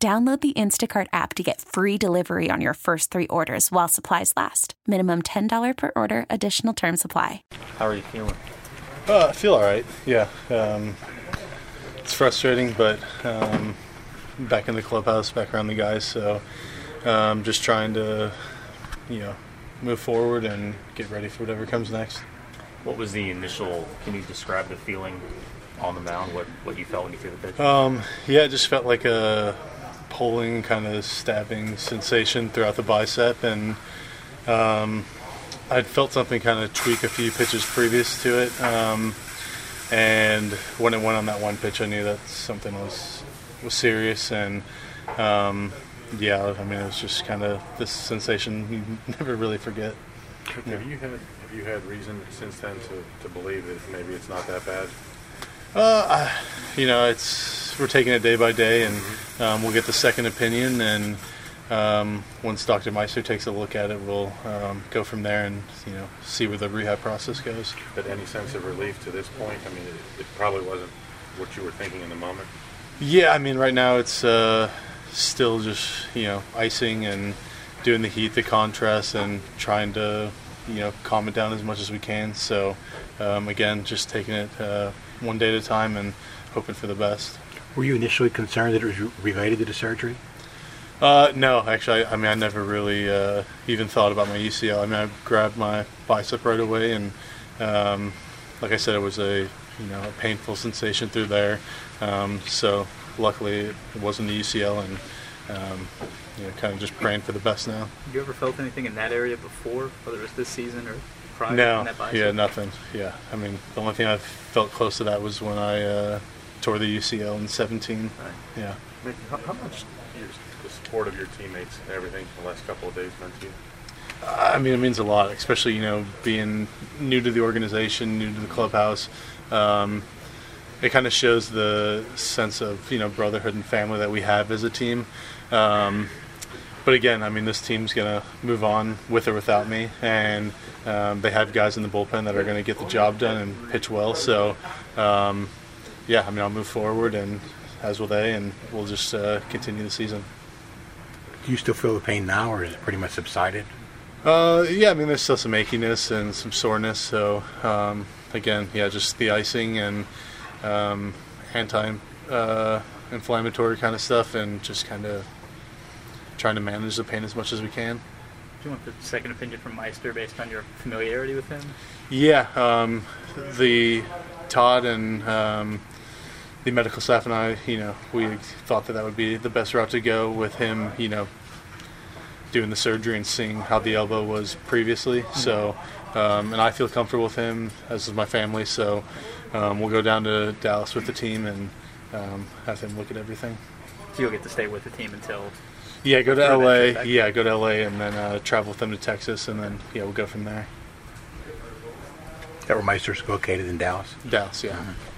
Download the Instacart app to get free delivery on your first three orders while supplies last. Minimum $10 per order, additional term supply. How are you feeling? Uh, I feel all right. Yeah. Um, it's frustrating, but um, back in the clubhouse, back around the guys. So um, just trying to, you know, move forward and get ready for whatever comes next. What was the initial? Can you describe the feeling on the mound? What what you felt when you threw the pitch? Um, yeah, it just felt like a pulling, kind of stabbing sensation throughout the bicep, and um, I'd felt something kind of tweak a few pitches previous to it. Um, and when it went on that one pitch, I knew that something was was serious, and um, yeah, I mean, it was just kind of this sensation you never really forget. Have you had have you had reason since then to, to believe that maybe it's not that bad? Uh, I, you know, it's we're taking it day by day, and um, we'll get the second opinion. And um, once Dr. Meister takes a look at it, we'll um, go from there and you know see where the rehab process goes. But any sense of relief to this point? I mean, it, it probably wasn't what you were thinking in the moment. Yeah, I mean, right now it's uh, still just you know icing and doing the heat, the contrast, and trying to you know calm it down as much as we can. So um, again, just taking it uh, one day at a time and hoping for the best. Were you initially concerned that it was related to the surgery? Uh, no, actually, I, I, mean, I never really uh, even thought about my UCL. I mean, I grabbed my bicep right away, and um, like I said, it was a you know a painful sensation through there. Um, so luckily, it wasn't the UCL, and um, you know, kind of just praying for the best now. Have you ever felt anything in that area before, whether it's this season or prior? No, yeah, nothing. Yeah, I mean, the only thing I've felt close to that was when I uh, tore the UCL in 17. Right. Yeah. How, how, much your, the support of your teammates and everything the last couple of days meant to you? I mean, it means a lot, especially you know being new to the organization, new to the clubhouse. Um, it kind of shows the sense of you know brotherhood and family that we have as a team. Um, but again, I mean, this team's going to move on with or without me, and um, they have guys in the bullpen that are going to get the job done and pitch well. So, um, yeah, I mean, I'll move forward, and as will they, and we'll just uh, continue the season. Do you still feel the pain now, or is it pretty much subsided? Uh, yeah, I mean, there's still some achiness and some soreness. So, um, again, yeah, just the icing and um, anti-inflammatory uh, kind of stuff, and just kind of trying to manage the pain as much as we can. Do you want the second opinion from Meister based on your familiarity with him? Yeah, um, the Todd and um, the medical staff and I, you know, we thought that that would be the best route to go with him, you know, doing the surgery and seeing how the elbow was previously. Mm-hmm. So, um, and I feel comfortable with him, as is my family. So, um, we'll go down to Dallas with the team and um, have him look at everything. So you'll get to stay with the team until yeah, go to LA. Yeah, go to LA and then uh, travel with them to Texas, and then yeah, we'll go from there. That where Meister's located in Dallas. Dallas, yeah. Mm-hmm.